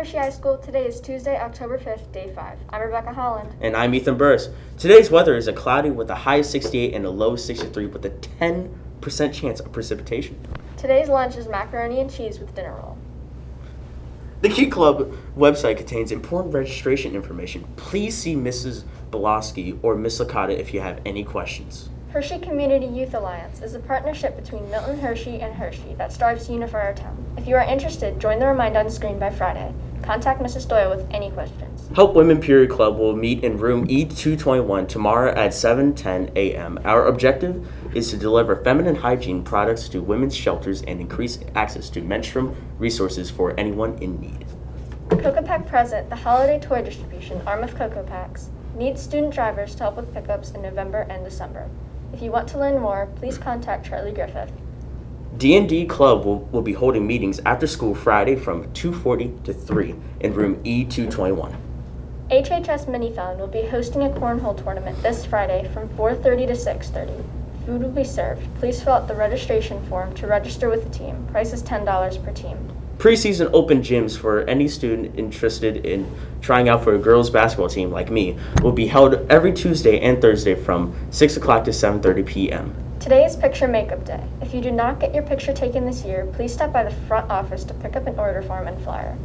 Hershey High School. Today is Tuesday, October 5th, day 5. I'm Rebecca Holland. And I'm Ethan Burris. Today's weather is a cloudy with a high of 68 and a low of 63 with a 10% chance of precipitation. Today's lunch is macaroni and cheese with dinner roll. The Key Club website contains important registration information. Please see Mrs. Belosky or Miss Licata if you have any questions. Hershey Community Youth Alliance is a partnership between Milton Hershey and Hershey that strives to unify our town. If you are interested, join the reminder on screen by Friday. Contact Mrs. Doyle with any questions. Help Women Period Club will meet in room E221 tomorrow at 7:10 a.m. Our objective is to deliver feminine hygiene products to women's shelters and increase access to menstrual resources for anyone in need. Cocoa Pack Present, the holiday toy distribution arm of Cocoa Packs, needs student drivers to help with pickups in November and December. If you want to learn more, please contact Charlie Griffith. D&D Club will, will be holding meetings after school Friday from 2:40 to 3 in room E221. HHS Mini-THON will be hosting a cornhole tournament this Friday from 4:30 to 6:30. Food will be served. Please fill out the registration form to register with the team. Price is $10 per team. Preseason open gyms for any student interested in trying out for a girls basketball team like me will be held every Tuesday and Thursday from 6 o'clock to 7:30 p.m. Today is Picture Makeup Day. If you do not get your picture taken this year, please stop by the front office to pick up an order form and flyer.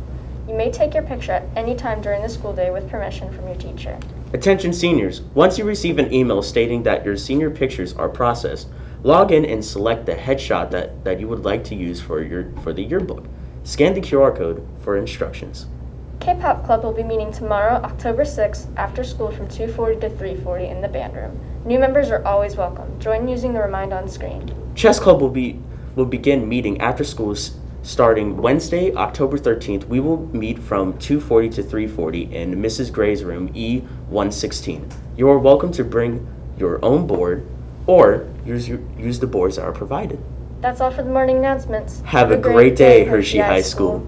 You may take your picture at any time during the school day with permission from your teacher. Attention seniors, once you receive an email stating that your senior pictures are processed, log in and select the headshot that, that you would like to use for your for the yearbook. Scan the QR code for instructions. K-Pop Club will be meeting tomorrow, October 6th, after school from 2:40 to 3:40 in the band room. New members are always welcome. Join using the remind on screen. Chess Club will be will begin meeting after school starting Wednesday, October 13th. We will meet from 2:40 to 3:40 in Mrs. Gray's room E116. You are welcome to bring your own board or use your, use the boards that are provided. That's all for the morning announcements. Have a great day, Hershey High School.